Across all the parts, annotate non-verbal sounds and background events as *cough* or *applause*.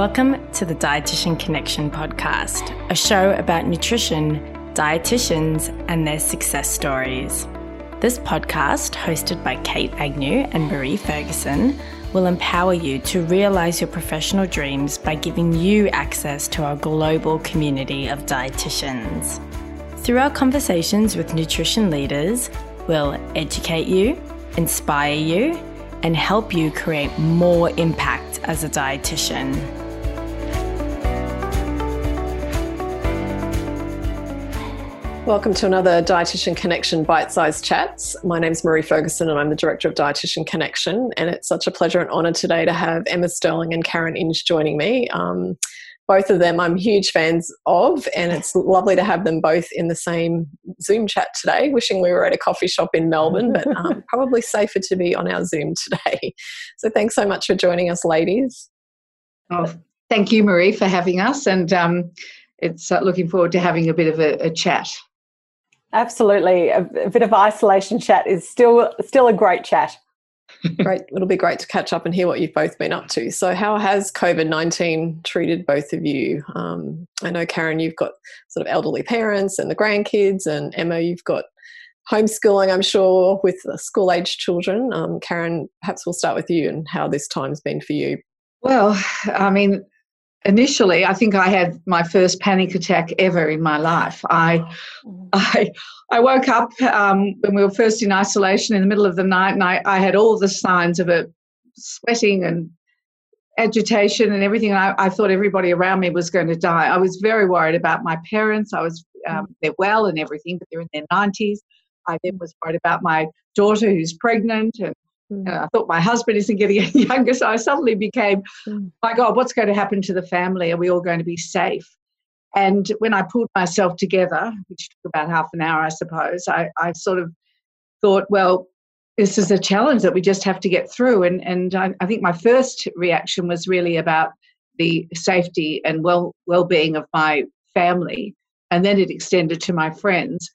Welcome to the Dietitian Connection podcast, a show about nutrition, dietitians, and their success stories. This podcast, hosted by Kate Agnew and Marie Ferguson, will empower you to realize your professional dreams by giving you access to our global community of dietitians. Through our conversations with nutrition leaders, we'll educate you, inspire you, and help you create more impact as a dietitian. Welcome to another Dietitian Connection Bite Size Chats. My name is Marie Ferguson and I'm the Director of Dietitian Connection. And it's such a pleasure and honour today to have Emma Stirling and Karen Inge joining me. Um, both of them I'm huge fans of, and it's lovely to have them both in the same Zoom chat today. Wishing we were at a coffee shop in Melbourne, but *laughs* um, probably safer to be on our Zoom today. So thanks so much for joining us, ladies. Oh, thank you, Marie, for having us. And um, it's uh, looking forward to having a bit of a, a chat. Absolutely, a, a, bit of isolation chat is still still a great chat. *laughs* great, it'll be great to catch up and hear what you've both been up to. So, how has COVID nineteen treated both of you? Um, I know Karen, you've got sort of elderly parents and the grandkids, and Emma, you've got homeschooling. I'm sure with school age children. Um, Karen, perhaps we'll start with you and how this time's been for you. Well, I mean, initially i think i had my first panic attack ever in my life. I mm. *laughs* i i woke up um, when we were first in isolation in the middle of the night and i, I had all the signs of it sweating and agitation and everything and I, I, thought everybody around me was going to die. I was very worried about my parents. I was um, mm. they're well and everything but they're in their 90s i then was worried about my daughter who's pregnant and Mm. I thought my husband isn't getting *laughs* any younger, so I suddenly became, mm. my God, what's going to happen to the family? Are we all going to be safe? And when I pulled myself together, which took about half an hour, I suppose, I, I sort of thought, well, this is a challenge that we just have to get through. And, and I, I think my first reaction was really about the safety and well well being of my family, and then it extended to my friends.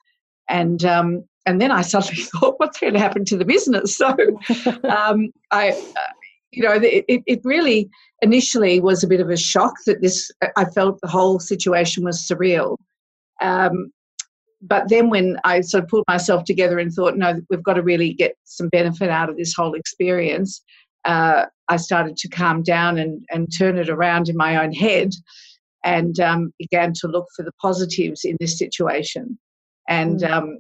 And um, and then I suddenly *laughs* thought, what's going to happen to the business? So *laughs* um, I, uh, you know, it, it really initially was a bit of a shock that this, I felt the whole situation was surreal. Um, but then when I sort of pulled myself together and thought, no, we've got to really get some benefit out of this whole experience, uh, I started to calm down and, and turn it around in my own head and um, began to look for the positives in this situation. And mm. um,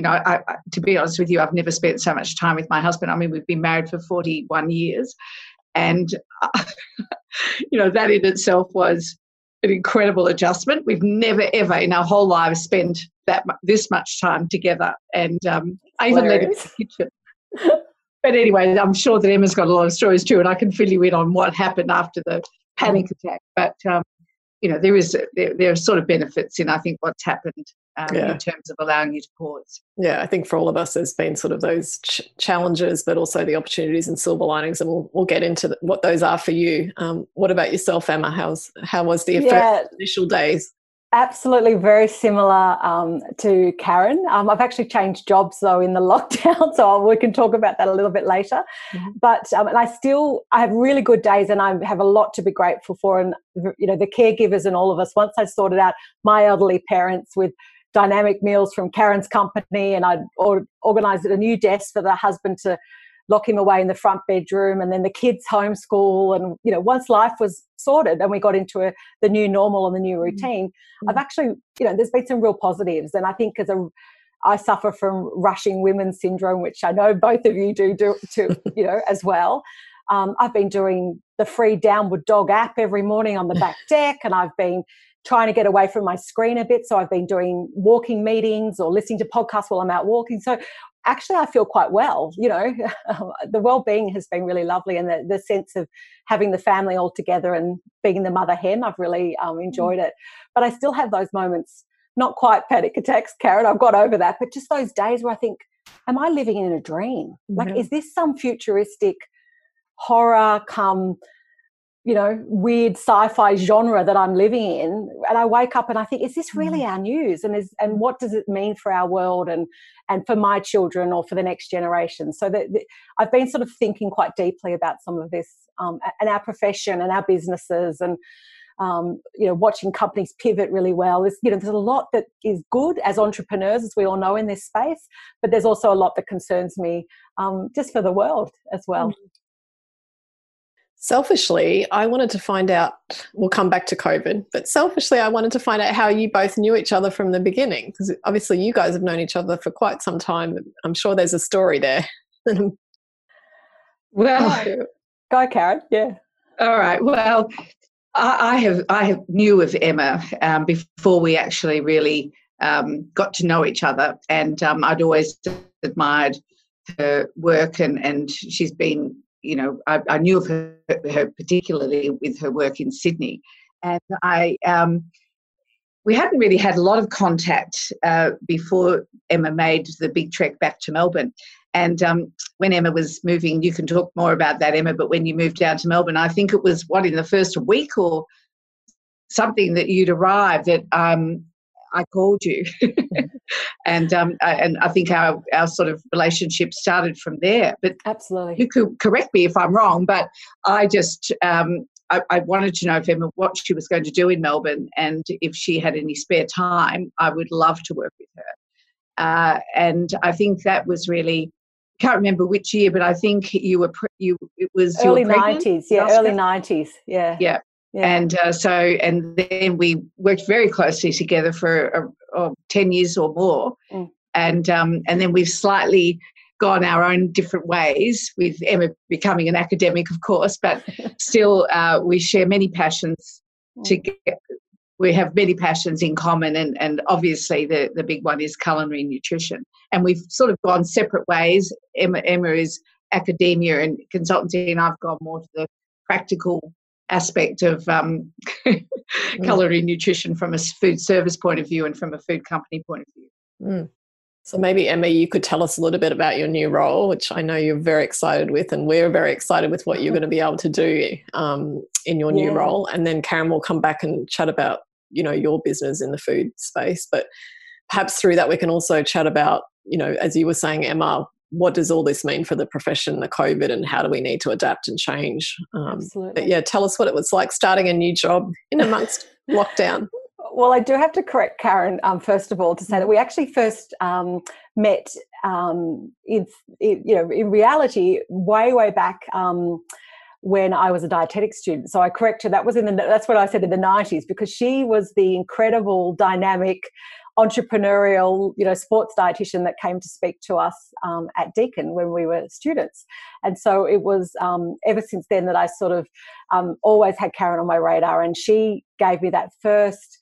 you know, I, I, to be honest with you, I've never spent so much time with my husband. I mean, we've been married for 41 years. And, uh, *laughs* you know, that in itself was an incredible adjustment. We've never, ever in our whole lives spent that this much time together. And um, I even let him kitchen. But anyway, I'm sure that Emma's got a lot of stories too, and I can fill you in on what happened after the panic attack. But um, you know there is there, there, are sort of benefits in I think what's happened um, yeah. in terms of allowing you to pause. Yeah, I think for all of us, there's been sort of those ch- challenges, but also the opportunities and silver linings, and we'll we'll get into the, what those are for you. Um, what about yourself, Emma? How's how was the yeah. initial days? Absolutely, very similar um, to Karen. Um, I've actually changed jobs though in the *laughs* lockdown, so we can talk about that a little bit later. Mm-hmm. But um, and I still I have really good days, and I have a lot to be grateful for. And you know, the caregivers and all of us. Once I sorted out my elderly parents with dynamic meals from Karen's company, and I'd or, organised a new desk for the husband to lock him away in the front bedroom and then the kids homeschool and you know once life was sorted and we got into a, the new normal and the new mm. routine mm-hmm. i've actually you know there's been some real positives and i think as a I suffer from rushing women syndrome, which I know both of you do, do to, *laughs* you know, as well. Um, I've been doing the free downward dog app every morning on the back deck, and I've been trying to get away from my screen a bit. So I've been doing walking meetings or listening to podcasts while I'm out walking. So actually i feel quite well you know *laughs* the well-being has been really lovely and the, the sense of having the family all together and being the mother hen i've really um, mm. enjoyed it but i still have those moments not quite panic attacks karen i've got over that but just those days where i think am i living in a dream like mm-hmm. is this some futuristic horror come you know weird sci-fi genre that I'm living in and I wake up and I think is this really mm. our news and is and what does it mean for our world and and for my children or for the next generation so that, that I've been sort of thinking quite deeply about some of this um, and our profession and our businesses and um, you know watching companies pivot really well there's you know there's a lot that is good as entrepreneurs as we all know in this space but there's also a lot that concerns me um, just for the world as well mm. Selfishly, I wanted to find out, we'll come back to COVID, but selfishly, I wanted to find out how you both knew each other from the beginning. Because obviously, you guys have known each other for quite some time. I'm sure there's a story there. *laughs* well, go, Karen. Yeah. All right. Well, I, I have I have knew of Emma um, before we actually really um, got to know each other, and um, I'd always admired her work, and and she's been you know, I, I knew of her, her, particularly with her work in Sydney, and I. Um, we hadn't really had a lot of contact uh, before Emma made the big trek back to Melbourne. And um, when Emma was moving, you can talk more about that, Emma. But when you moved down to Melbourne, I think it was what in the first week or something that you'd arrived that um, I called you, *laughs* and um, I, and I think our our sort of relationship started from there. But absolutely, you could correct me if I'm wrong. But I just um, I, I, wanted to know if Emma what she was going to do in Melbourne, and if she had any spare time, I would love to work with her. Uh, and I think that was really can't remember which year, but I think you were pre- you it was early nineties, yeah, early nineties, yeah, yeah. Yeah. And uh, so, and then we worked very closely together for uh, 10 years or more. Mm. And, um, and then we've slightly gone our own different ways, with Emma becoming an academic, of course, but *laughs* still uh, we share many passions mm. together. We have many passions in common, and, and obviously the, the big one is culinary nutrition. And we've sort of gone separate ways. Emma, Emma is academia and consultancy, and I've gone more to the practical aspect of um, mm. culinary nutrition from a food service point of view and from a food company point of view. Mm. So maybe Emma, you could tell us a little bit about your new role, which I know you're very excited with, and we're very excited with what you're going to be able to do um, in your new role. And then Karen will come back and chat about you know your business in the food space, but perhaps through that we can also chat about you know as you were saying, Emma, what does all this mean for the profession, the COVID, and how do we need to adapt and change? Um, Absolutely. Yeah, tell us what it was like starting a new job in amongst *laughs* lockdown. Well, I do have to correct Karen um, first of all to say that we actually first um, met um, in, in, you know in reality way way back um, when I was a dietetic student. So I correct her. That was in the that's what I said in the nineties because she was the incredible dynamic entrepreneurial, you know, sports dietitian that came to speak to us um, at Deakin when we were students. And so it was um, ever since then that I sort of um, always had Karen on my radar, and she gave me that first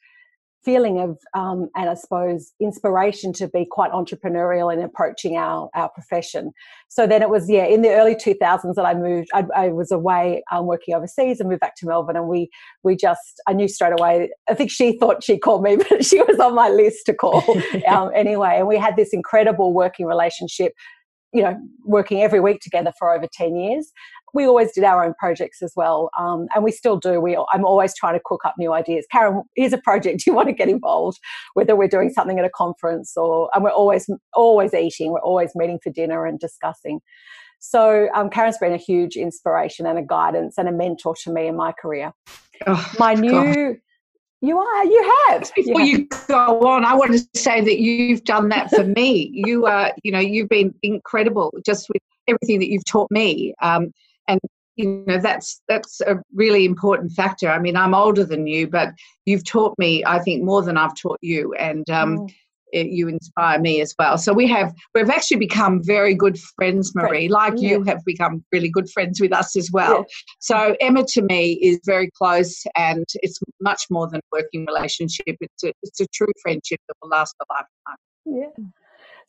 feeling of um, and I suppose inspiration to be quite entrepreneurial in approaching our our profession. So then it was yeah in the early 2000s that I moved. I, I was away um, working overseas and moved back to Melbourne, and we we just I knew straight away. I think she thought she called me, *laughs* but she was on my list to call *laughs* um, anyway. And we had this incredible working relationship you know working every week together for over 10 years we always did our own projects as well, um, and we still do. We, I'm always trying to cook up new ideas. Karen, here's a project. *laughs* You want to get involved? Whether we're doing something at a conference or, and we're always always eating. We're always meeting for dinner and discussing. So um, Karen's been a huge inspiration and a guidance and a mentor to me in my career. Oh, my new. You are. You have. Before you, have. you go on, I want to say that you've done that for me. You are. You know, you've been incredible just with everything that you've taught me. Um, and you know that's that's a really important factor. I mean i'm older than you but you've taught me i think more than i've taught you and um, mm. it, you inspire me as well. So we have we've actually become very good friends marie like yeah. you have become really good friends with us as well. Yeah. so emma to me is very close and it's much more than a working relationship. It's a, it's a true friendship that will last a lifetime. Yeah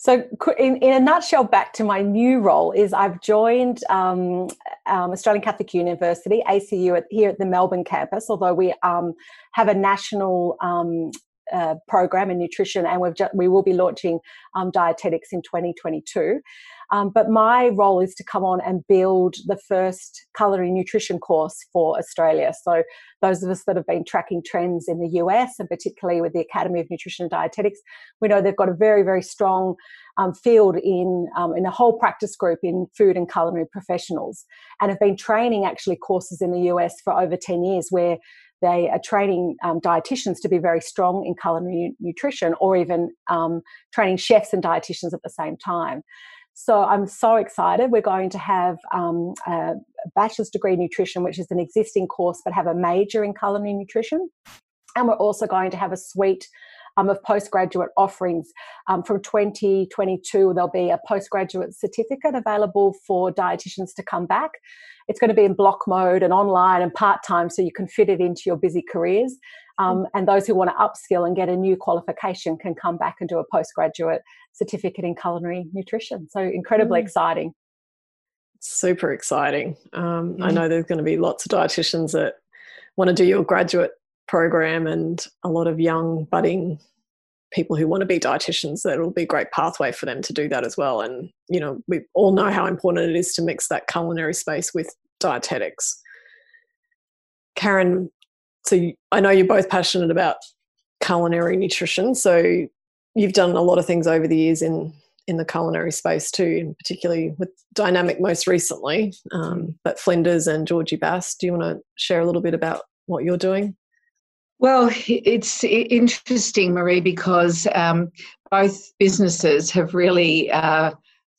so, in, in a nutshell, back to my new role is I've joined um, um, Australian Catholic University, ACU, at, here at the Melbourne campus, although we um, have a national um, uh, program in nutrition and we've just, we will be launching um, dietetics in 2022. Um, but my role is to come on and build the first culinary nutrition course for Australia. So those of us that have been tracking trends in the US and particularly with the Academy of Nutrition and Dietetics, we know they've got a very, very strong um, field in um, in a whole practice group in food and culinary professionals, and have been training actually courses in the US for over ten years where they are training um, dietitians to be very strong in culinary nutrition, or even um, training chefs and dietitians at the same time. So I'm so excited. We're going to have um, a bachelor's degree in nutrition, which is an existing course, but have a major in culinary nutrition. And we're also going to have a suite um, of postgraduate offerings. Um, from 2022, there'll be a postgraduate certificate available for dietitians to come back. It's going to be in block mode and online and part time, so you can fit it into your busy careers. Um, and those who want to upskill and get a new qualification can come back and do a postgraduate certificate in culinary nutrition. So incredibly mm. exciting. Super exciting. Um, mm. I know there's going to be lots of dietitians that want to do your graduate program and a lot of young budding people who want to be dietitians that will be a great pathway for them to do that as well. And you know we all know how important it is to mix that culinary space with dietetics. Karen so you, i know you're both passionate about culinary nutrition so you've done a lot of things over the years in in the culinary space too and particularly with dynamic most recently um, but flinders and georgie bass do you want to share a little bit about what you're doing well, it's interesting, Marie, because um, both businesses have really uh,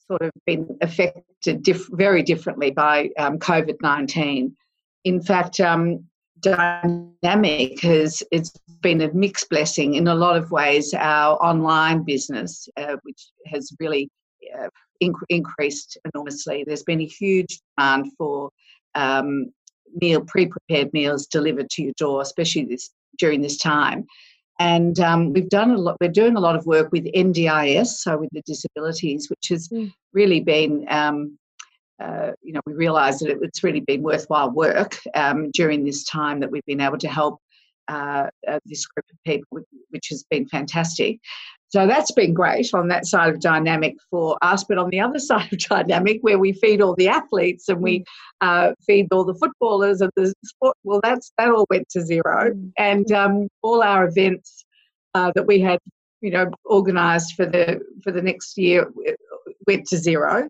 sort of been affected very differently by um, COVID 19. In fact, um, Dynamic has it's been a mixed blessing in a lot of ways. Our online business, uh, which has really uh, inc- increased enormously, there's been a huge demand for um, meal pre-prepared meals delivered to your door, especially this during this time. And um, we've done a lot. We're doing a lot of work with NDIS, so with the disabilities, which has mm. really been, um, uh, you know, we realise that it's really been worthwhile work um, during this time that we've been able to help uh, uh, this group of people, which has been fantastic. So that's been great on that side of dynamic for us. But on the other *laughs* side of dynamic, where we feed all the athletes and we mm. uh, feed all the footballers and the sport, well, that's that all went to zero. Mm. And um, all our events uh, that we had, you know, organised for the for the next year went to zero.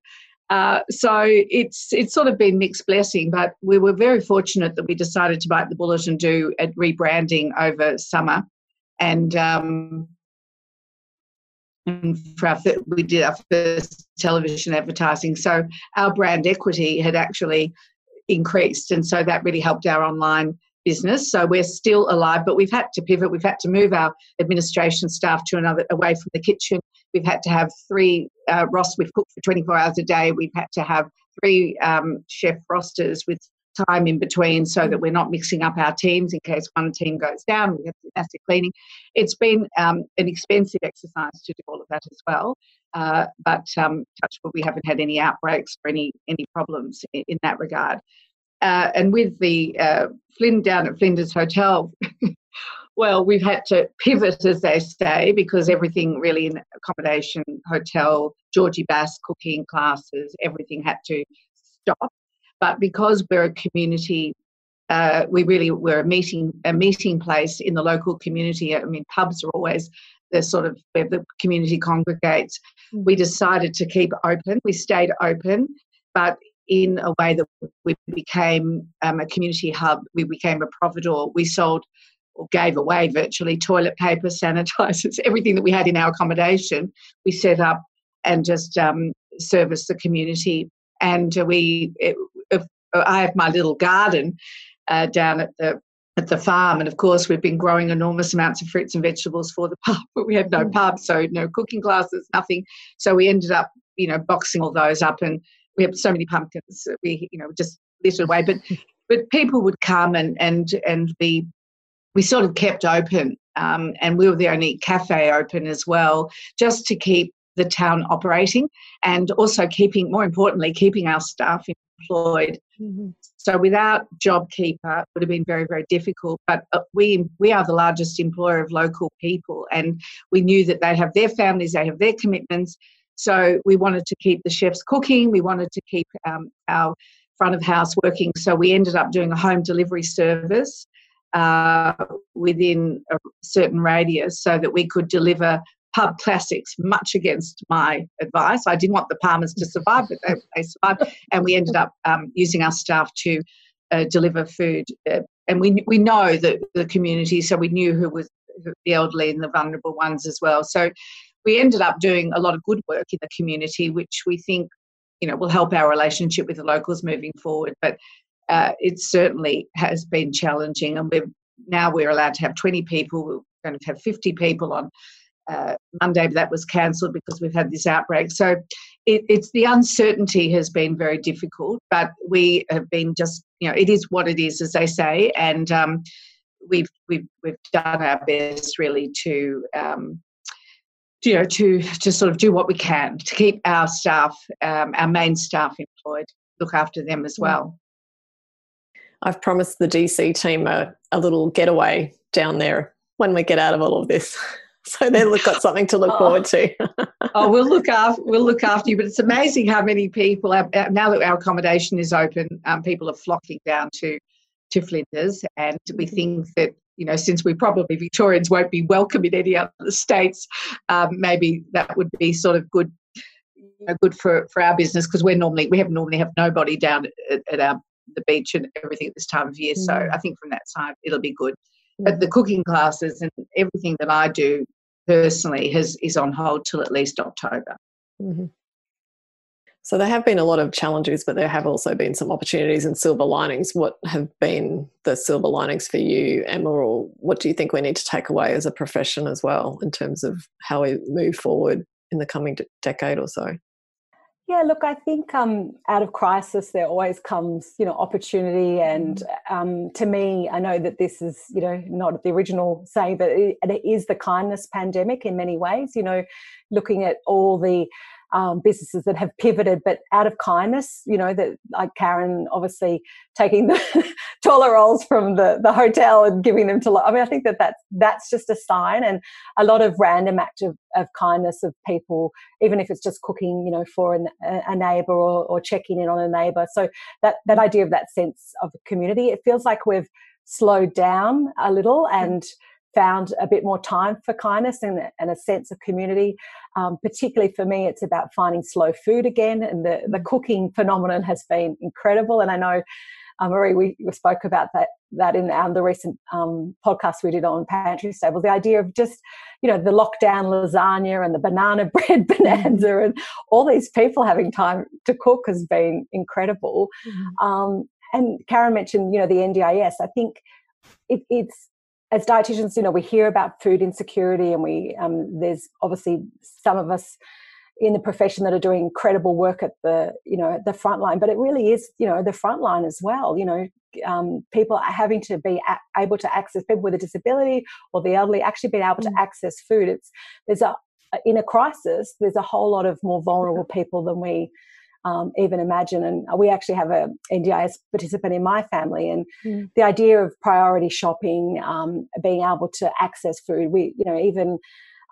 Uh, so it's it's sort of been mixed blessing, but we were very fortunate that we decided to bite the bullet and do a rebranding over summer, and um, for our, we did our first television advertising. So our brand equity had actually increased, and so that really helped our online business. So we're still alive, but we've had to pivot. We've had to move our administration staff to another away from the kitchen. We've had to have three uh, rosts. We've cooked for 24 hours a day. We've had to have three um, chef rosters with time in between so that we're not mixing up our teams in case one team goes down. We have massive cleaning. It's been um, an expensive exercise to do all of that as well. Uh, but um, touch wood, we haven't had any outbreaks or any any problems in, in that regard. Uh, and with the uh, Flynn down at Flinders Hotel, *laughs* well, we've had to pivot, as they say, because everything really in accommodation, hotel, Georgie Bass cooking classes, everything had to stop but because we're a community, uh, we really were a meeting a meeting place in the local community. I mean, pubs are always the sort of where the community congregates. Mm. We decided to keep open. We stayed open, but in a way that we became um, a community hub. We became a providor. We sold or gave away virtually toilet paper, sanitizers, *laughs* everything that we had in our accommodation. We set up and just um, service the community. And we it, I have my little garden uh, down at the at the farm, and of course we've been growing enormous amounts of fruits and vegetables for the *laughs* pub, but we had no mm. pub, so no cooking classes, nothing. So we ended up, you know, boxing all those up, and we have so many pumpkins. We, you know, just littered away. But *laughs* but people would come and and and we we sort of kept open, um, and we were the only cafe open as well, just to keep the town operating, and also keeping, more importantly, keeping our staff employed. Mm-hmm. So without JobKeeper, it would have been very, very difficult. But uh, we we are the largest employer of local people, and we knew that they have their families, they have their commitments. So we wanted to keep the chefs cooking. We wanted to keep um, our front of house working. So we ended up doing a home delivery service uh, within a certain radius so that we could deliver pub classics, much against my advice. I didn't want the parmas to survive, but they, they survived. *laughs* And we ended up um, using our staff to uh, deliver food. Uh, and we, we know that the community, so we knew who was the elderly and the vulnerable ones as well. So we ended up doing a lot of good work in the community, which we think you know will help our relationship with the locals moving forward. But uh, it certainly has been challenging, and we're now we're allowed to have 20 people. We're going to have 50 people on uh, Monday, but that was cancelled because we've had this outbreak. So it, it's the uncertainty has been very difficult, but we have been just you know it is what it is, as they say, and um, we've we've we've done our best really to. Um, you know, to to sort of do what we can to keep our staff, um, our main staff employed, look after them as well. I've promised the DC team a, a little getaway down there when we get out of all of this. *laughs* So they've got something to look oh. forward to. *laughs* oh, we'll look after we'll look after you. But it's amazing how many people now that our accommodation is open, um, people are flocking down to to Flinders, and we mm-hmm. think that you know since we probably Victorians won't be welcome in any other *laughs* states, um, maybe that would be sort of good. You know, good for, for our business because we're normally we have normally have nobody down at, at our the beach and everything at this time of year. Mm. So I think from that side it'll be good. But the cooking classes and everything that I do personally has is on hold till at least October. Mm-hmm. So there have been a lot of challenges, but there have also been some opportunities and silver linings. What have been the silver linings for you, Emma, or what do you think we need to take away as a profession as well in terms of how we move forward in the coming decade or so? Yeah, look, I think um, out of crisis there always comes, you know, opportunity. And mm. um, to me, I know that this is, you know, not the original saying, but it, it is the kindness pandemic in many ways. You know, looking at all the um, businesses that have pivoted, but out of kindness, you know, that like Karen obviously taking the *laughs* taller rolls from the, the hotel and giving them to, I mean, I think that that's, that's just a sign and a lot of random act of, of kindness of people, even if it's just cooking, you know, for an, a neighbor or, or checking in on a neighbor. So that, that idea of that sense of community, it feels like we've slowed down a little and found a bit more time for kindness and, and a sense of community. Um, particularly for me, it's about finding slow food again, and the, the mm. cooking phenomenon has been incredible. And I know, uh, Marie, we, we, spoke about that that in um, the recent um, podcast we did on Pantry Stable. The idea of just, you know, the lockdown lasagna and the banana *laughs* bread bonanza, and all these people having time to cook has been incredible. Mm-hmm. and Karen mentioned, you know, the NDIS. I think it, it's as dietitians, you know, we hear about food insecurity, and we um, there's obviously some of us in the profession that are doing incredible work at the you know at the front line, but it really is you know the front line as well. You know, um, people are having to be a- able to access people with a disability or the elderly actually being able mm. to access food. It's there's a in a crisis, there's a whole lot of more vulnerable people than we um, even imagine. And we actually have a NDIS participant in my family, and mm. the idea of priority shopping, um, being able to access food. We, you know, even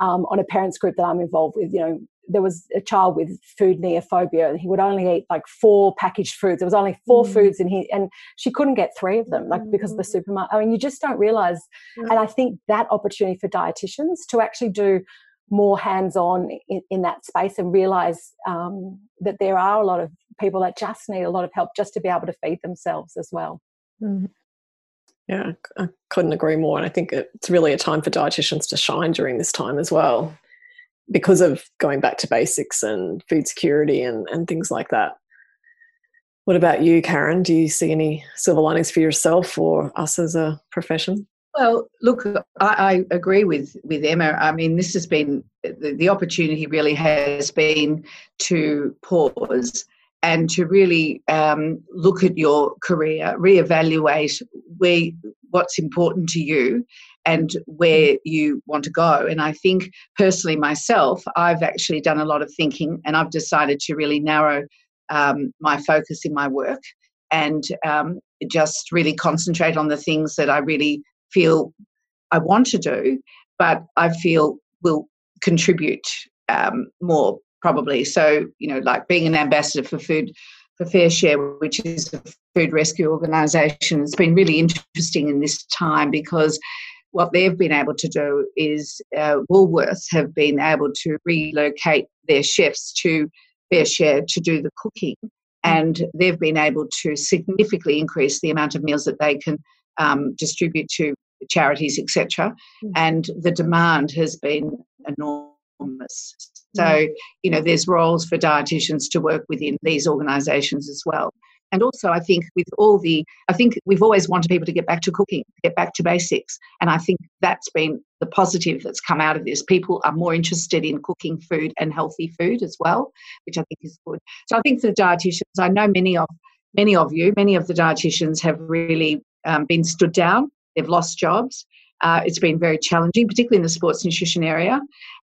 um, on a parents group that I'm involved with, you know, there was a child with food neophobia, and he would only eat like four packaged foods. There was only four mm. foods, and he and she couldn't get three of them, like because of the mm. supermarket. I mean, you just don't realize. Mm. And I think that opportunity for dietitians to actually do more hands on in, in, that space and realize um, that there are a lot of people that just need a lot of help just to be able to feed themselves as well. Mm-hmm. Yeah, I couldn't agree more. And I think it's really a time for dietitians to shine during this time as well because of going back to basics and food security and, and things like that. What about you, Karen? Do you see any silver linings for yourself or us as a profession? Well, look, I, I, agree with with Emma. I mean, this has been the, the opportunity. Really has been to pause and to really um, look at your career, reevaluate where what's important to you and where you want to go. And I think personally, myself, I've actually done a lot of thinking, and I've decided to really narrow um, my focus in my work and um, just really concentrate on the things that I really feel I want to do, but I feel will contribute um, more probably. So, you know, like being an ambassador for food for FareShare, which is a food rescue organisation, it's been really interesting in this time because what they've been able to do is uh, Woolworths have been able to relocate their chefs to FareShare to do the cooking, and they've been able to significantly increase the amount of meals that they can um, distribute to charities, etc. Mm. And the demand has been enormous. So, mm. you know, there's roles for dietitians to work within these organisations as well. And also, I think with all the, I think we've always wanted people to get back to cooking, get back to basics. And I think that's been the positive that's come out of this. People are more interested in cooking food and healthy food as well, which I think is good. So I think for the dietitians, I know many of many of you, many of the dietitians have really um, been stood down. They've lost jobs. Uh, it's been very challenging, particularly in the sports nutrition area.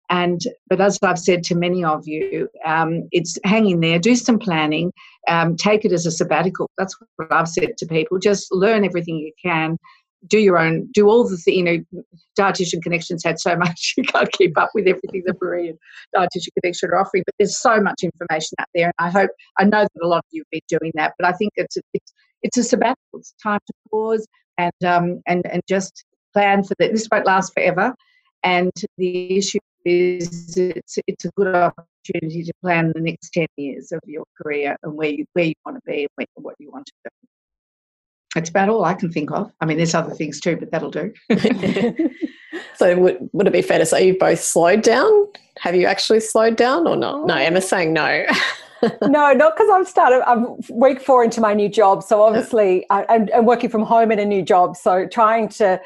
And but as I've said to many of you, um, it's hanging there. Do some planning. Um, take it as a sabbatical. That's what I've said to people. Just learn everything you can. Do your own. Do all the you know. Dietitian Connections had so much *laughs* you can't keep up with everything that Marie and Dietitian Connection are offering. But there's so much information out there, and I hope I know that a lot of you have been doing that. But I think it's a, it's it's a sabbatical. It's time to pause and um and and just plan for that. This won't last forever. And the issue is it's, it's a good opportunity to plan the next 10 years of your career and where you, where you want to be and what you want to do. That's about all I can think of. I mean, there's other things too, but that'll do. *laughs* so, would, would it be fair to say you've both slowed down? Have you actually slowed down or not? No, Emma's saying no. *laughs* no, not because I'm started. I'm week four into my new job, so obviously, I, I'm, I'm working from home in a new job. So trying to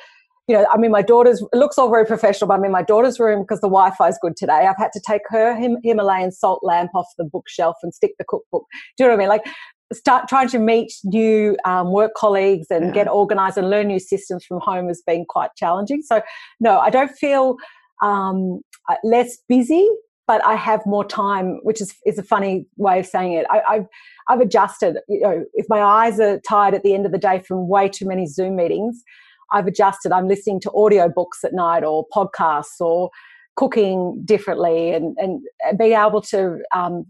you know, I'm in my daughter's, it looks all very professional, but I'm in my daughter's room because the Wi Fi is good today. I've had to take her Him- Himalayan salt lamp off the bookshelf and stick the cookbook. Do you know what I mean? Like, start trying to meet new um, work colleagues and yeah. get organized and learn new systems from home has been quite challenging. So, no, I don't feel um, uh, less busy, but I have more time, which is, is a funny way of saying it. I, have I've adjusted. You know, if my eyes are tired at the end of the day from way too many Zoom meetings, I've adjusted. I'm listening to audio books at night or podcasts or cooking differently and, and being able to um,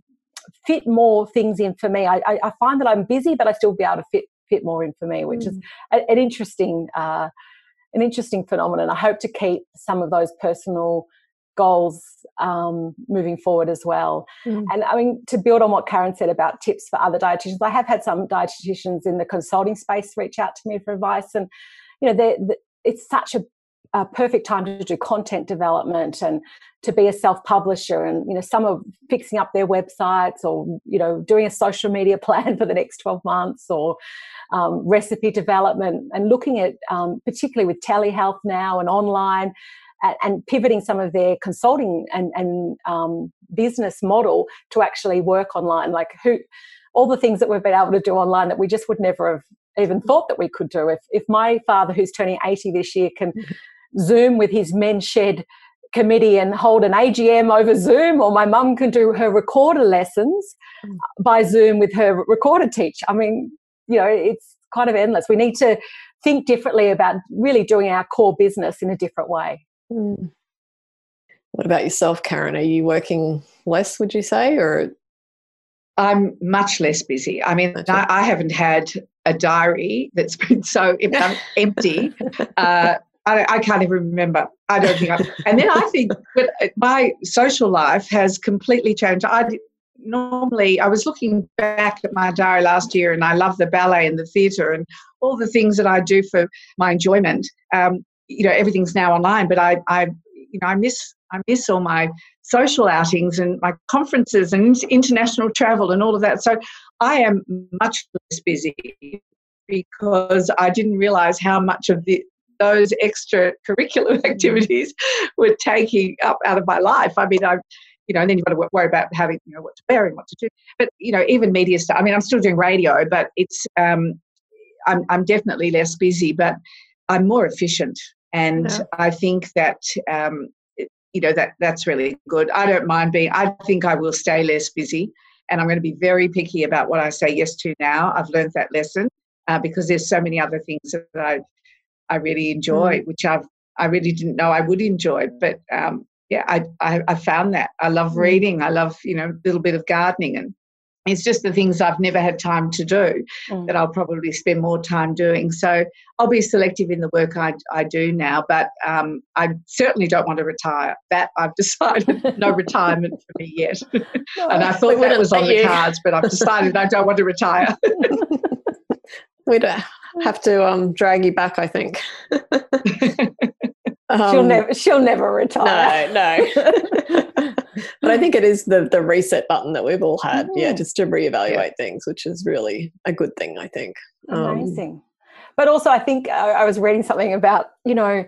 fit more things in for me. I, I, find that I'm busy, but I still be able to fit fit more in for me, which mm. is an interesting uh, an interesting phenomenon. I hope to keep some of those personal goals um, moving forward as well. Mm. And I mean, to build on what Karen said about tips for other dietitians, I have had some dietitians in the consulting space reach out to me for advice, and you know, it's such a, a, perfect time to do content development and to be a self-publisher. And you know, some are fixing up their websites or you know, doing a social media *laughs* plan for the next twelve months or um, recipe development and looking at um, particularly with telehealth now and online and pivoting some of their consulting and, and um, business model to actually work online like who all the things that we've been able to do online that we just would never have even thought that we could do. If, if my father, who's turning 80 this year, can *laughs* Zoom with his men shed committee and hold an AGM over Zoom, or my mum can do her recorder lessons mm. by Zoom with her recorder teacher. I mean, you know, it's kind of endless. We need to think differently about really doing our core business in a different way. Mm. What about yourself, Karen? Are you working less, would you say, or I'm much less busy. I mean, I, I, haven't had a diary that's *laughs* been so empty. *laughs* Uh, I, I, can't even remember. I don't think I. And then I think, but my social life has completely changed. I normally I was looking back at my diary last year, and I love the ballet and the theatre and all the things that I do for my enjoyment. Um, you know, everything's now online, but I, I, you know, I miss I miss all my social outings and my conferences and international travel and all of that. So I am much less busy because I didn't realize how much of the those extracurricular *laughs* mm. activities were taking up out of my life. I mean, I, you know, and then you've got to worry about having, you know, what to wear and what to do. But you know, even media stuff. I mean, I'm still doing radio, but it's, um, I'm, I'm definitely less busy, but I'm more efficient, and yeah. I think that, um, you know, that that's really good. I don't mind being. I think I will stay less busy and I'm going to be very picky about what I say yes to now. I've learned that lesson uh, because there's so many other things that I I really enjoy, mm. which I've I really didn't know I would enjoy. But um, yeah, I, I, I found that. I love Mm. reading. I love, you know, a little bit of gardening and it's just the things I've never had time to do Mm. that I'll probably spend more time doing. So I'll be selective in the work I, I do now, but um, I certainly don't want to retire. That I've *laughs* decided no retirement for me yet. *laughs* and I thought that was on let the you. cards, but I've decided I don't want to retire. *laughs* We'd uh, have to um, drag you back, I think. *laughs* she'll Um, never she'll never retire. No, no. *laughs* but I think it is the the reset button that we've all had, yeah, Mhm. just to reevaluate things, which is really a good thing, I think. Um, Amazing. but also, I think uh, I was reading something about, you know,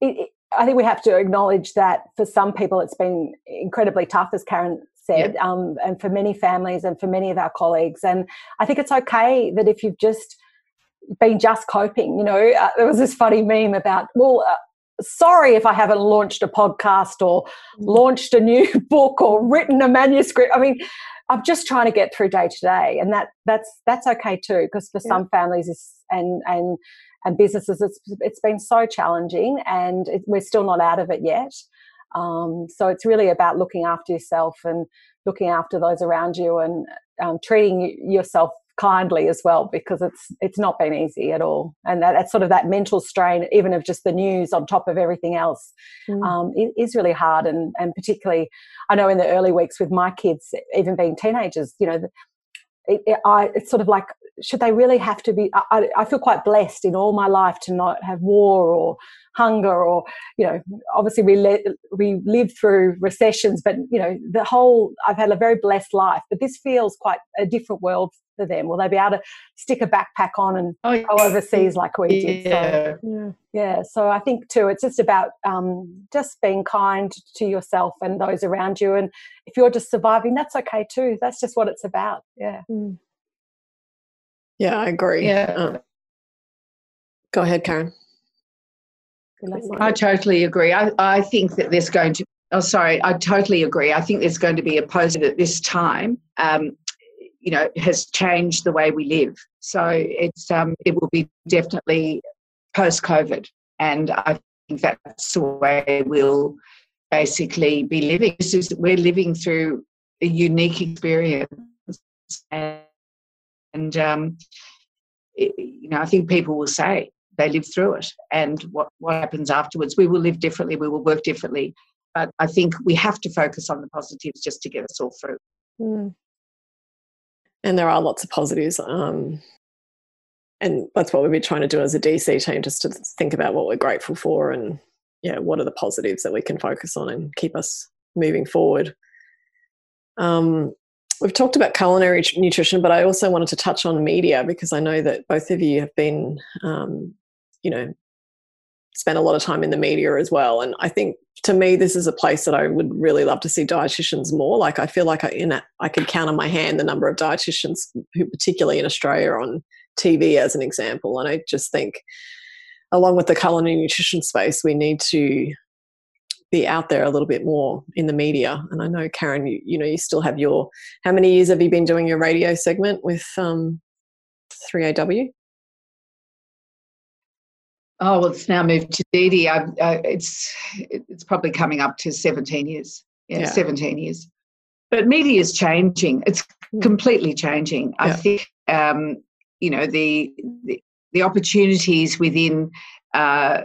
it, it, I think we have to acknowledge that for some people it's been incredibly tough, as Karen said, um, and for many families and for many of our colleagues. And I think it's okay that if you've just been just coping, you know, uh, there was this funny meme about, well, uh, sorry if I haven't launched a podcast or launched a new *laughs* book or written a manuscript. I mean, I'm just trying to get through day to day, and that that's that's okay too. Because for Yeah. some families and and and businesses, it's it's been so challenging, and it, we're still not out of it yet. Um, so it's really about looking after yourself and looking after those around you, and um, treating yourself kindly as well, because it's it's not been easy at all, and that, that's sort of that mental strain, even of just the news on top of everything else Mm. um, it is really hard and, and particularly i know in the early weeks with my kids even being teenagers you know it, it, I, it's sort of like should they really have to be I, I feel quite blessed in all my life to not have war or hunger or you know obviously we let we live through recessions but you know the whole i've had a very blessed life but this feels quite a different world for them will they be able to stick a backpack on and Oh, go overseas like we did so yeah. Yeah. yeah, so I think too, it's just about um, just being kind to yourself and those around you. And if you're just surviving, that's okay too. That's just what it's about. Yeah. Mm. Yeah, I agree. Yeah. Um, go ahead, Karen. I totally agree. I, I think that there's going to, oh, sorry, I totally agree. I think there's going to be a post at this time, um, you know, has changed the way we live. So it's, um, it will be definitely post COVID. And I think that's the way we'll basically be living. This is, we're living through a unique experience. And, and um, it- you know, I think people will say, they live through it and what, what happens afterwards we will live differently we will work differently but i think we have to focus on the positives just to get us all through Mm. And there are lots of positives. Um, and that's what we've been trying to do as a DC team, just to think about what we're grateful for and, yeah, what are the positives that we can focus on and keep us moving forward. Um, we've talked about culinary nutrition, but I also wanted to touch on media because I know that both of you have been, um, you know, spent a lot of time in the media as well. And I think to me, this is a place that I would really love to see dietitians more. Like I feel like I, in a, I could count on my hand the number of dietitians who, particularly in Australia, on TV as an example. And I just think, along with the culinary nutrition space, we need to be out there a little bit more in the media. And I know Karen, you, you know, you still have your. How many years have you been doing your radio segment with um, 3AW? Oh well it's now moved to dd I, uh, it's it's probably coming up to 17 years. Yeah, Yeah. 17 years. But media is changing. It's Mm. completely changing. I think um, you know the, the the opportunities within uh,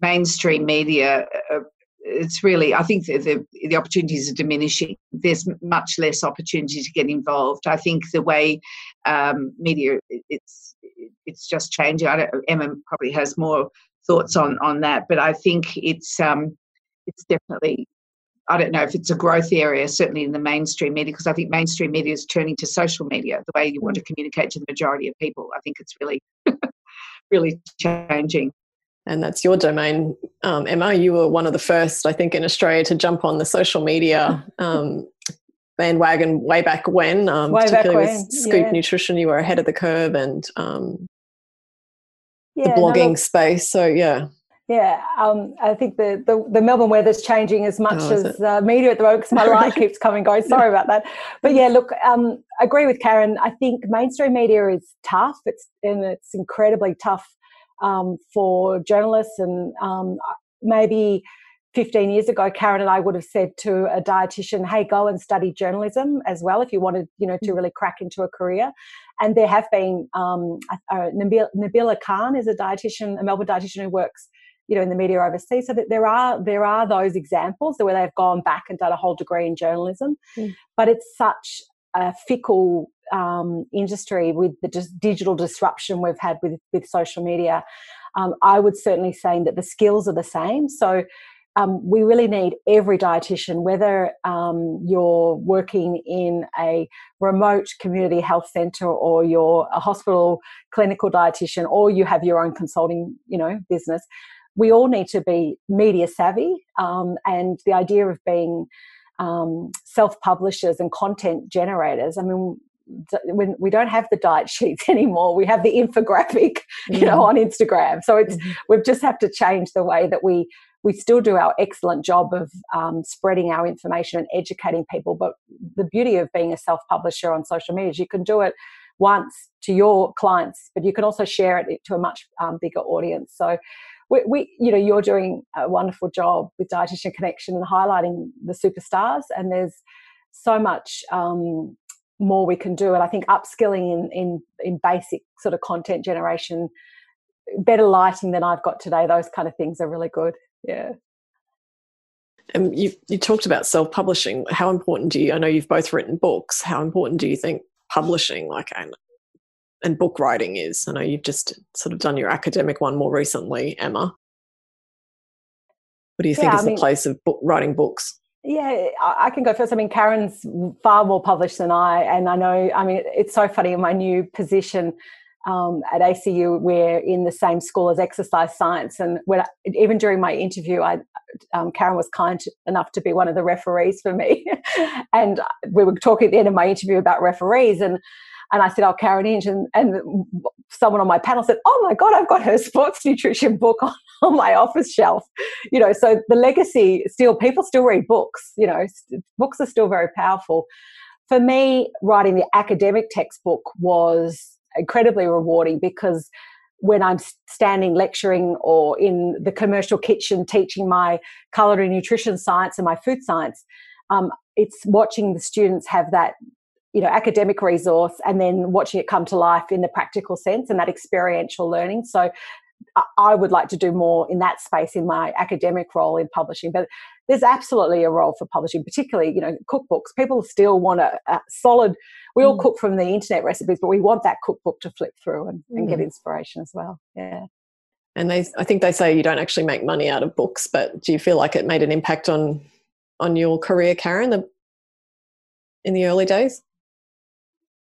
mainstream media uh, it's really i think the, the the opportunities are diminishing. There's much less opportunity to get involved. I think the way um, media it's it's just changing I don't, emma probably has more thoughts on on that but i think it's um it's definitely I don't know if it's a growth area, certainly in the mainstream media, because I think mainstream media is turning to social media, the way you want to communicate to the majority of people. I think it's really, *laughs* really changing. and that's your domain. Um, Emma, you were one of the first, I think, in Australia to jump on the social media *laughs* um, bandwagon way back when, um, Way back particularly when, with Scoop yeah. Nutrition. You were ahead of the curve and um, Yeah, the no, blogging look, space. So, yeah. yeah, um, I think the, the, the Melbourne weather's changing as much Oh, as uh, media at the moment because my *laughs* light keeps coming going. Sorry about that. But yeah, look, um, I agree with Karen. I think mainstream media is tough. It's and it's incredibly tough um, for journalists and um, maybe 15 years ago, Karen and I would have said to a dietitian, hey, go and study journalism as well if you wanted, you know, to mm. really crack into a career. And there have been, um, uh, Nabila, Nabila Khan is a dietitian, a Melbourne dietitian who works, you know, in the media overseas. So that there are, there are those examples where they've gone back and done a whole degree in journalism. Mm. But it's such a fickle um, industry with the just digital disruption we've had with, with social media. Um, I would certainly say that the skills are the same. So um, we really need every dietitian, whether um, you're working in a remote community health centre or you're a hospital clinical dietitian or you have your own consulting, you know, business. We all need to be media savvy, um, and the idea of being um, self-publishers and content generators. I mean, when we don't have the diet *laughs* sheets anymore we have the infographic you know mm-hmm. on instagram so it's mm-hmm. we've just have to change the way that we we still do our excellent job of um, spreading our information and educating people. But the beauty of being a self publisher on social media is you can do it once to your clients, but you can also share it to a much um, bigger audience. So, we, we, you know, you're doing a wonderful job with Dietitian Connection and highlighting the superstars, and there's so much um, more we can do. And I think upskilling in, in in basic sort of content generation, better lighting than I've got today, those kind of things are really good yeah. And you you talked about self publishing how important do you i know you've both written books. How important do you think publishing like and and book writing is? I know you've just sort of done your academic one more recently emma. What do you think yeah, is I the mean, place of book, writing books? Yeah, I can go first. I mean, Karen's far more published than I, and I know. I mean, it's so funny in my new position um, at ACU, we're in the same school as exercise science. And when I, even during my interview, I, um, Karen was kind enough to be one of the referees for me. *laughs* and we were talking at the end of my interview about referees. And, and I said, Oh, Karen Inge. And, and someone on my panel said, Oh my God, I've got her sports *laughs* nutrition book on, on my office shelf. You know, so the legacy still, people still read books, you know, books are still very powerful. For me, writing the academic textbook was incredibly rewarding because when I'm standing lecturing or in the commercial kitchen teaching my culinary nutrition science and my food science, um, it's watching the students have that you know academic resource and then watching it come to life in the practical sense and that experiential learning so I would like to do more in that space in my academic role in publishing. But there's absolutely a role for publishing, particularly you know cookbooks. People still want a, a solid. We all mm. cook from the internet recipes, but we want that cookbook to flip through and, and get mm. inspiration as well. Yeah. And they, I think they say you don't actually make money out of books, but do you feel like it made an impact on on your career, Karen, the, in the early days?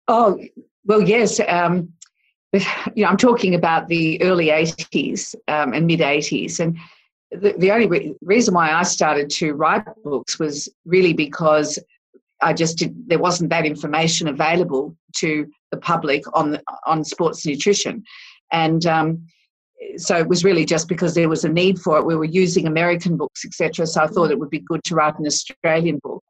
Oh well, yes. Um, *sighs* you know, I'm talking about the early 80s um, and mid 80s. And the, only re- reason why I started to write books was really because I just did, there wasn't that information available to the public on the, on sports nutrition, and um, so it was really just because there was a need for it. We were using American books, etc. So I thought it would be good to write an Australian book.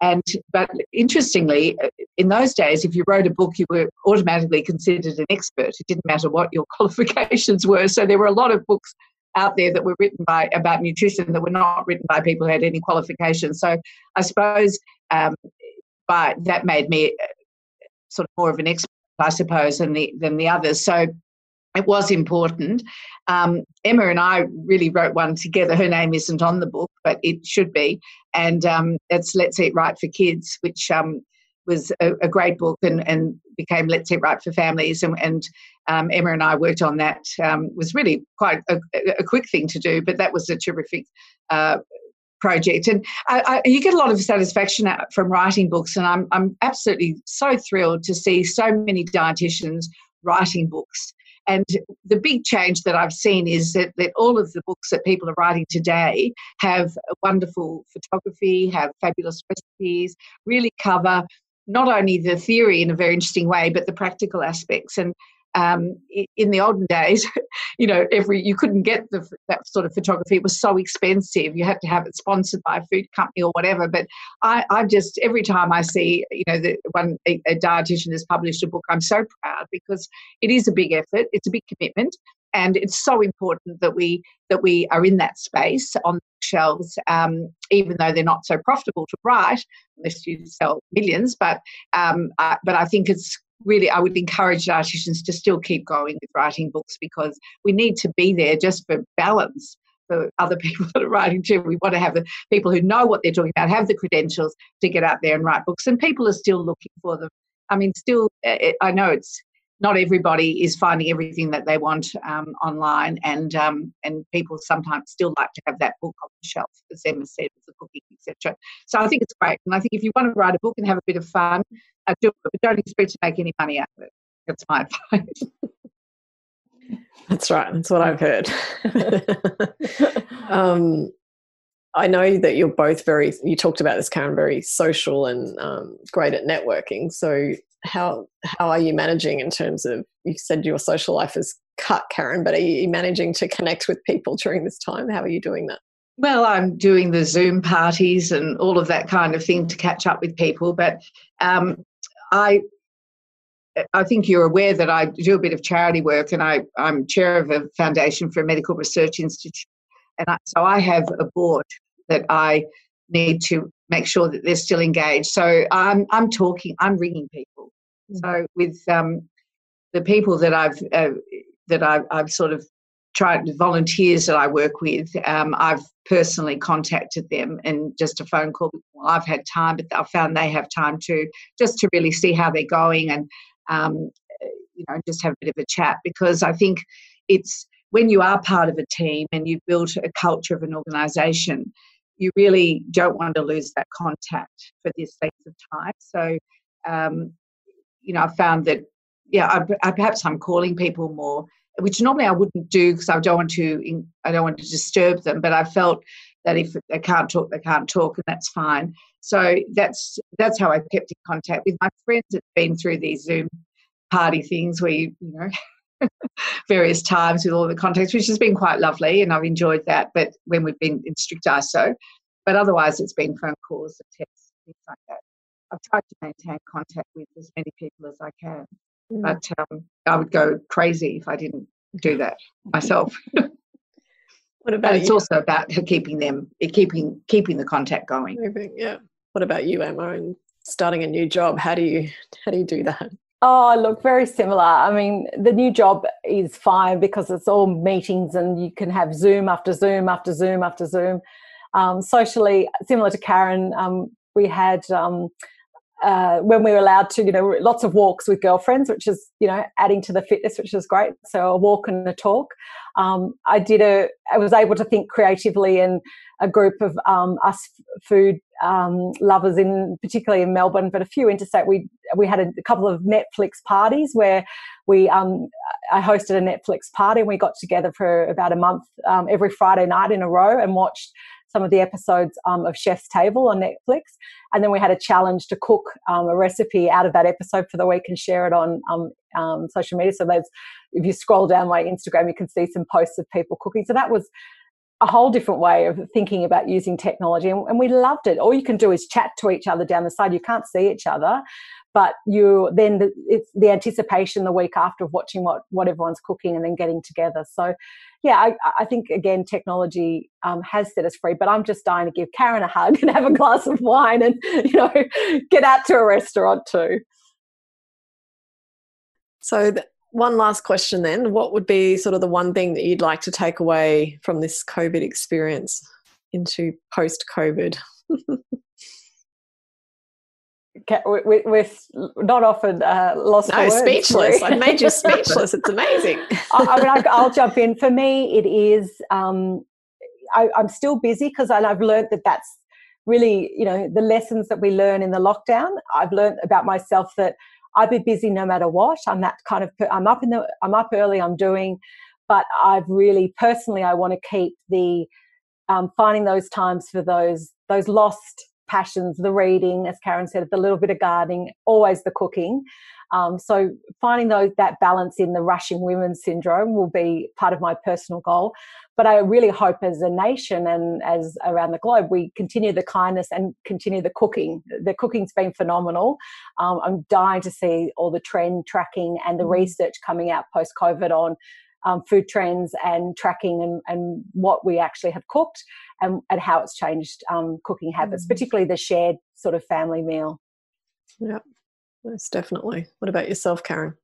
And but interestingly, in those days, if you wrote a book, you were automatically considered an expert. It didn't matter what your *laughs* qualifications were. So there were a lot of books out there that were written by about nutrition that were not written by people who had any qualifications. So I suppose um, but that made me uh, sort of more of an expert, I suppose, than the than the others. So it was important. Um, Emma and I really wrote one together. Her name isn't on the book, but it should be. And um, it's Let's Eat Right for Kids, which um, was a, a, great book and, and became Let's Eat Right for Families. And, and um, Emma and I worked on that. Um, was really quite a, a, quick thing to do, but that was a terrific uh, project. And I, I, you get a lot of satisfaction from writing books, and I'm, I'm absolutely so thrilled to see so many dietitians writing books. And the big change that I've seen is that, that all of the books that people are writing today have wonderful photography, have fabulous recipes, really cover not only the theory in a very interesting way, but the practical aspects. And um, in the olden days, *laughs* you know, every you couldn't get the, that sort of photography. It was so expensive. You had to have it sponsored by a food company or whatever. But I, I just every time I see, you know, that one a, a dietitian has published a book, I'm so proud because it is a big effort. It's a big commitment. And it's so important that we that we are in that space on shelves, um, even though they're not so profitable to write unless you sell millions. But um, I, but I think it's really I would encourage dietitians to still keep going with writing books because we need to be there just for balance for other *laughs* people that are writing too. We want to have the people who know what they're talking about, have the credentials to get out there and write books, and people are still looking for them. I mean, still, eh, eh, I know it's not everybody is finding everything that they want um, online, and um, and people sometimes still like to have that book on the shelf, as Emma said, with the cooking, etc. So I think it's great, and I think if you want to write a book and have a bit of fun, uh, do it, but don't expect to make any money out of it. That's my *laughs* advice. That's right. That's what I've heard. *laughs* um, I know that you're both very. You talked about this, Karen, very social and um, great at networking. So how how are you managing in terms of you said your social life is cut karen but are you managing to connect with people during this time how are you doing that well i'm doing the zoom parties and all of that kind of thing to catch up with people but um, i I think you're aware that I do a bit of charity work and I, I'm chair of a foundation for a medical research institute. And I, so I have a board that I need to make sure that they're still engaged. So I'm I'm talking, I'm ringing people. Mm. So with um, the people that I've uh, that I've, I've, sort of tried, volunteers that I work with, um, I've personally contacted them and just a phone call. Well, I've had time, but I found they have time too, just to really see how they're going and um, you know just have a bit of a chat because I think it's when you are part of a team and you've built a culture of an organisation you really don't want to lose that contact for this length of time. So, um, you know, I found that, yeah, I, I, perhaps I'm calling people more, which normally I wouldn't do because I don't want to, I don't want to disturb them. But I felt that if they can't talk, they can't talk, and that's fine. So that's that's how I kept in contact with my friends. It's been through these Zoom party things where you, you know. *laughs* various times with all the contacts, which has been quite lovely, and I've enjoyed that. But when we've been in strict ISO, but otherwise it's been phone calls and texts, things like that. I've tried to maintain contact with as many people as I can, mm. but um, I would go crazy if I didn't do that myself. *laughs* what about? it's you? also about keeping them, keeping keeping the contact going. Yeah. What about you, Emma? And starting a new job, how do you how do you do that? Oh, look, very similar. I mean, the new job is fine because it's all meetings and you can have Zoom after Zoom after Zoom after Zoom. Um, socially, similar to Karen, um, we had um, uh, when we were allowed to, you know, lots of walks with girlfriends, which is, you know, adding to the fitness, which is great. So a walk and a talk. Um, I did a, I was able to think creatively and a group of um, us food um, lovers in particularly in Melbourne, but a few interstate. We we had a, couple of Netflix parties where we um, I hosted a Netflix party and we got together for about a month um, every Friday night in a row and watched some of the episodes um, of Chef's Table on Netflix, and then we had a challenge to cook um, a recipe out of that episode for the week and share it on um, um, social media. So there's if you scroll down my Instagram, you can see some posts of people cooking. So that was a whole different way of thinking about using technology and, and, we loved it. All you can do is chat to each other down the side. You can't see each other but you then the, it's the anticipation the week after of watching what what everyone's cooking and then getting together. So yeah i, I think again technology um, has set us free but i'm just dying to give karen a hug *laughs* and have a glass of wine and you know *laughs* get out to a restaurant too. So one last question then. What would be sort of the one thing that you'd like to take away from this COVID experience into post COVID? with, we're not often uh, lost no, speechless. I made you speechless. It's amazing. *laughs* I, I, mean, I, will jump in. For me, it is. Um, I, am still busy because I've learned that that's really, you know, the lessons that we learn in the lockdown. I've learned about myself that I'd be busy no matter what. I'm that kind of. I'm up in the. I'm up early. I'm doing, but I've really personally. I want to keep the um, finding those times for those those lost passions, the reading, as Karen said, the little bit of gardening, always the cooking. Um, so finding those that balance in the rushing women syndrome will be part of my personal goal. But I really hope as a nation and as around the globe, we continue the kindness and continue the cooking. The cooking's been phenomenal. Um, I'm dying to see all the trend tracking and the mm. research coming out post COVID on um, food trends and tracking and, and what we actually have cooked and, and how it's changed um, cooking habits, mm. particularly the shared sort of family meal. Yeah, most definitely. What about yourself, Karen?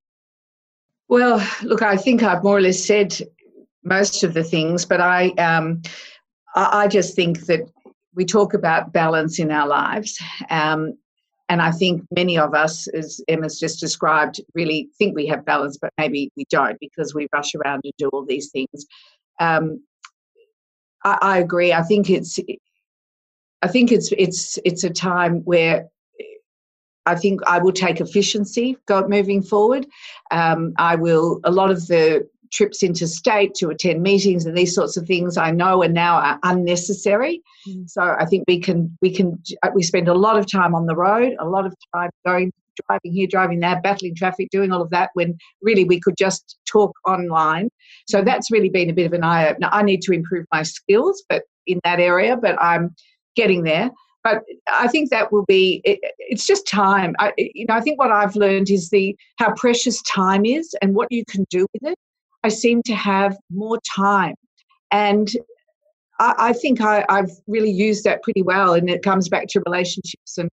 Well, look, I think I've more or less said most of the things, but I, um, I, I just think that we talk about balance in our lives. Um, and I think many of us, as Emma's just described, really think we have balance, but maybe we don't because we rush around and do all these things. Um, I, I, agree. I think it's, I think it's it's it's a time where I think I will take efficiency moving forward. Um, I will a lot of the trips interstate to attend meetings and these sorts of things I know are now are unnecessary. Mm. So I think we can we can we spend a lot of time on the road, a lot of time going driving here, driving there, battling traffic, doing all of that when really we could just talk online. So mm. that's really been a bit of an eye opener. I need to improve my skills, but in that area, but I'm getting there. But I think that will be. It, it's just time. I, you know, I think what I've learned is the how precious time is and what you can do with it. I seem to have more time. And I, I think I, have really used that pretty well. And it comes back to relationships and,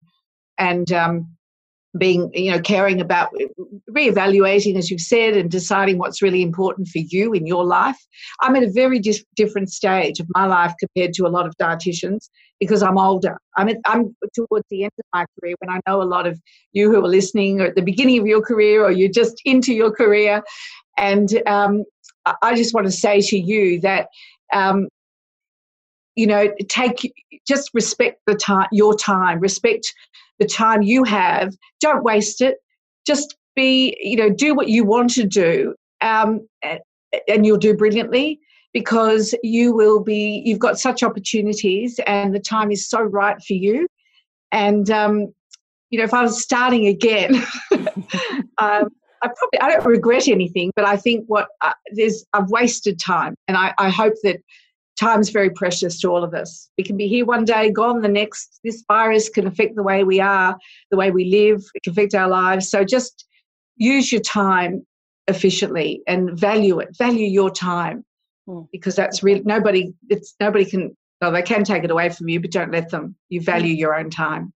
and, um, being you know caring about reevaluating as you've said and deciding what's really important for you in your life i'm at a very dis- different stage of my life compared to a lot of dietitians because i'm older i'm at, i'm towards the end of my career when i know a lot of you who are listening are at the beginning of your career or you're just into your career and um, I just want to say to you that, um, you know, take just respect the time, your time, respect the time you have. Don't waste it. Just be, you know, do what you want to do, um, and you'll do brilliantly because you will be. You've got such opportunities, and the time is so right for you. And um, you know, if I was starting again, *laughs* um, I probably I don't regret anything, but I think what uh, there's I've wasted time, and I, I hope that time's very precious to all of us. We can be here one day, gone the next. This virus can affect the way we are, the way we live. It can affect our lives. So just use your time efficiently and value it. Value your time hmm. because that's really nobody. It's nobody can. Well, they can take it away from you, but don't let them. You value your own time.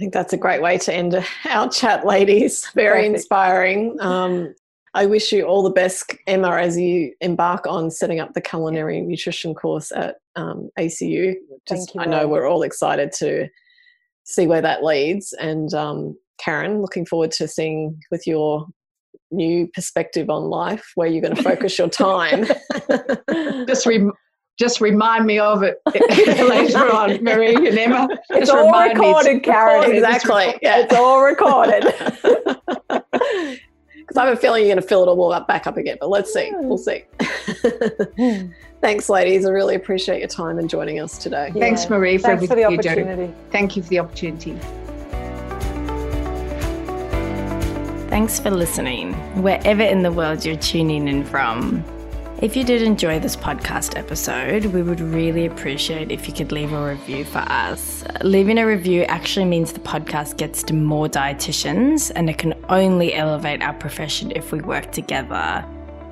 I think that's a great way to end *laughs* our chat, ladies. Very Perfect. inspiring. *laughs* Um, I wish you all the best, Emma, as you embark on setting up the culinary nutrition course at um, ACU. Just, I know we're all excited to see where that leads. And um, Karen, looking forward to seeing with your new perspective on life where you're going to focus your *laughs* time. Just re- just remind me of it *laughs* later on, Marie and Emma. It's all recorded, Karen. Exactly. Yeah. It's all recorded. *laughs* *laughs* Because I have a feeling you're going to fill it all up back up again, but let's see. We'll see. Thanks, ladies. I really appreciate your time and joining us today. Yeah. Thanks, Marie, for Thanks everything for the opportunity. you. Thank you for the opportunity. Thanks for listening, wherever in the world you're tuning in from. If you did enjoy this podcast episode, we would really appreciate if you could leave a review for us. Leaving a review actually means the podcast gets to more dietitians and it can only elevate our profession if we work together.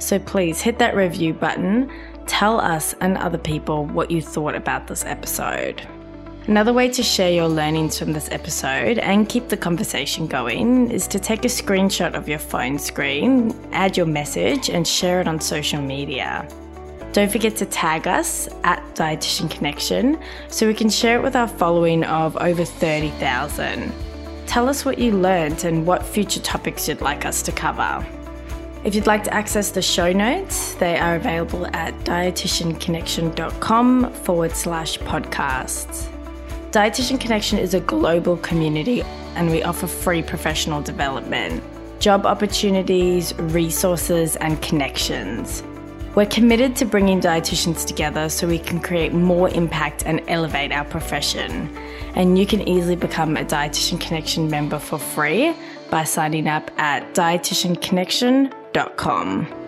So please hit that review button, tell us and other people what you thought about this episode. Another way to share your learnings from this episode and keep the conversation going is to take a screenshot of your phone screen, add your message, and share it on social media. Don't forget to tag us at Dietitian Connection so we can share it with our following of over 30,000. Tell us what you learned and what future topics you'd like us to cover. If you'd like to access the show notes, they are available at dietitianconnection.com forward slash podcasts. Dietitian Connection is a global community and we offer free professional development, job opportunities, resources, and connections. We're committed to bringing dietitians together so we can create more impact and elevate our profession. And you can easily become a Dietitian Connection member for free by signing up at dietitianconnection.com.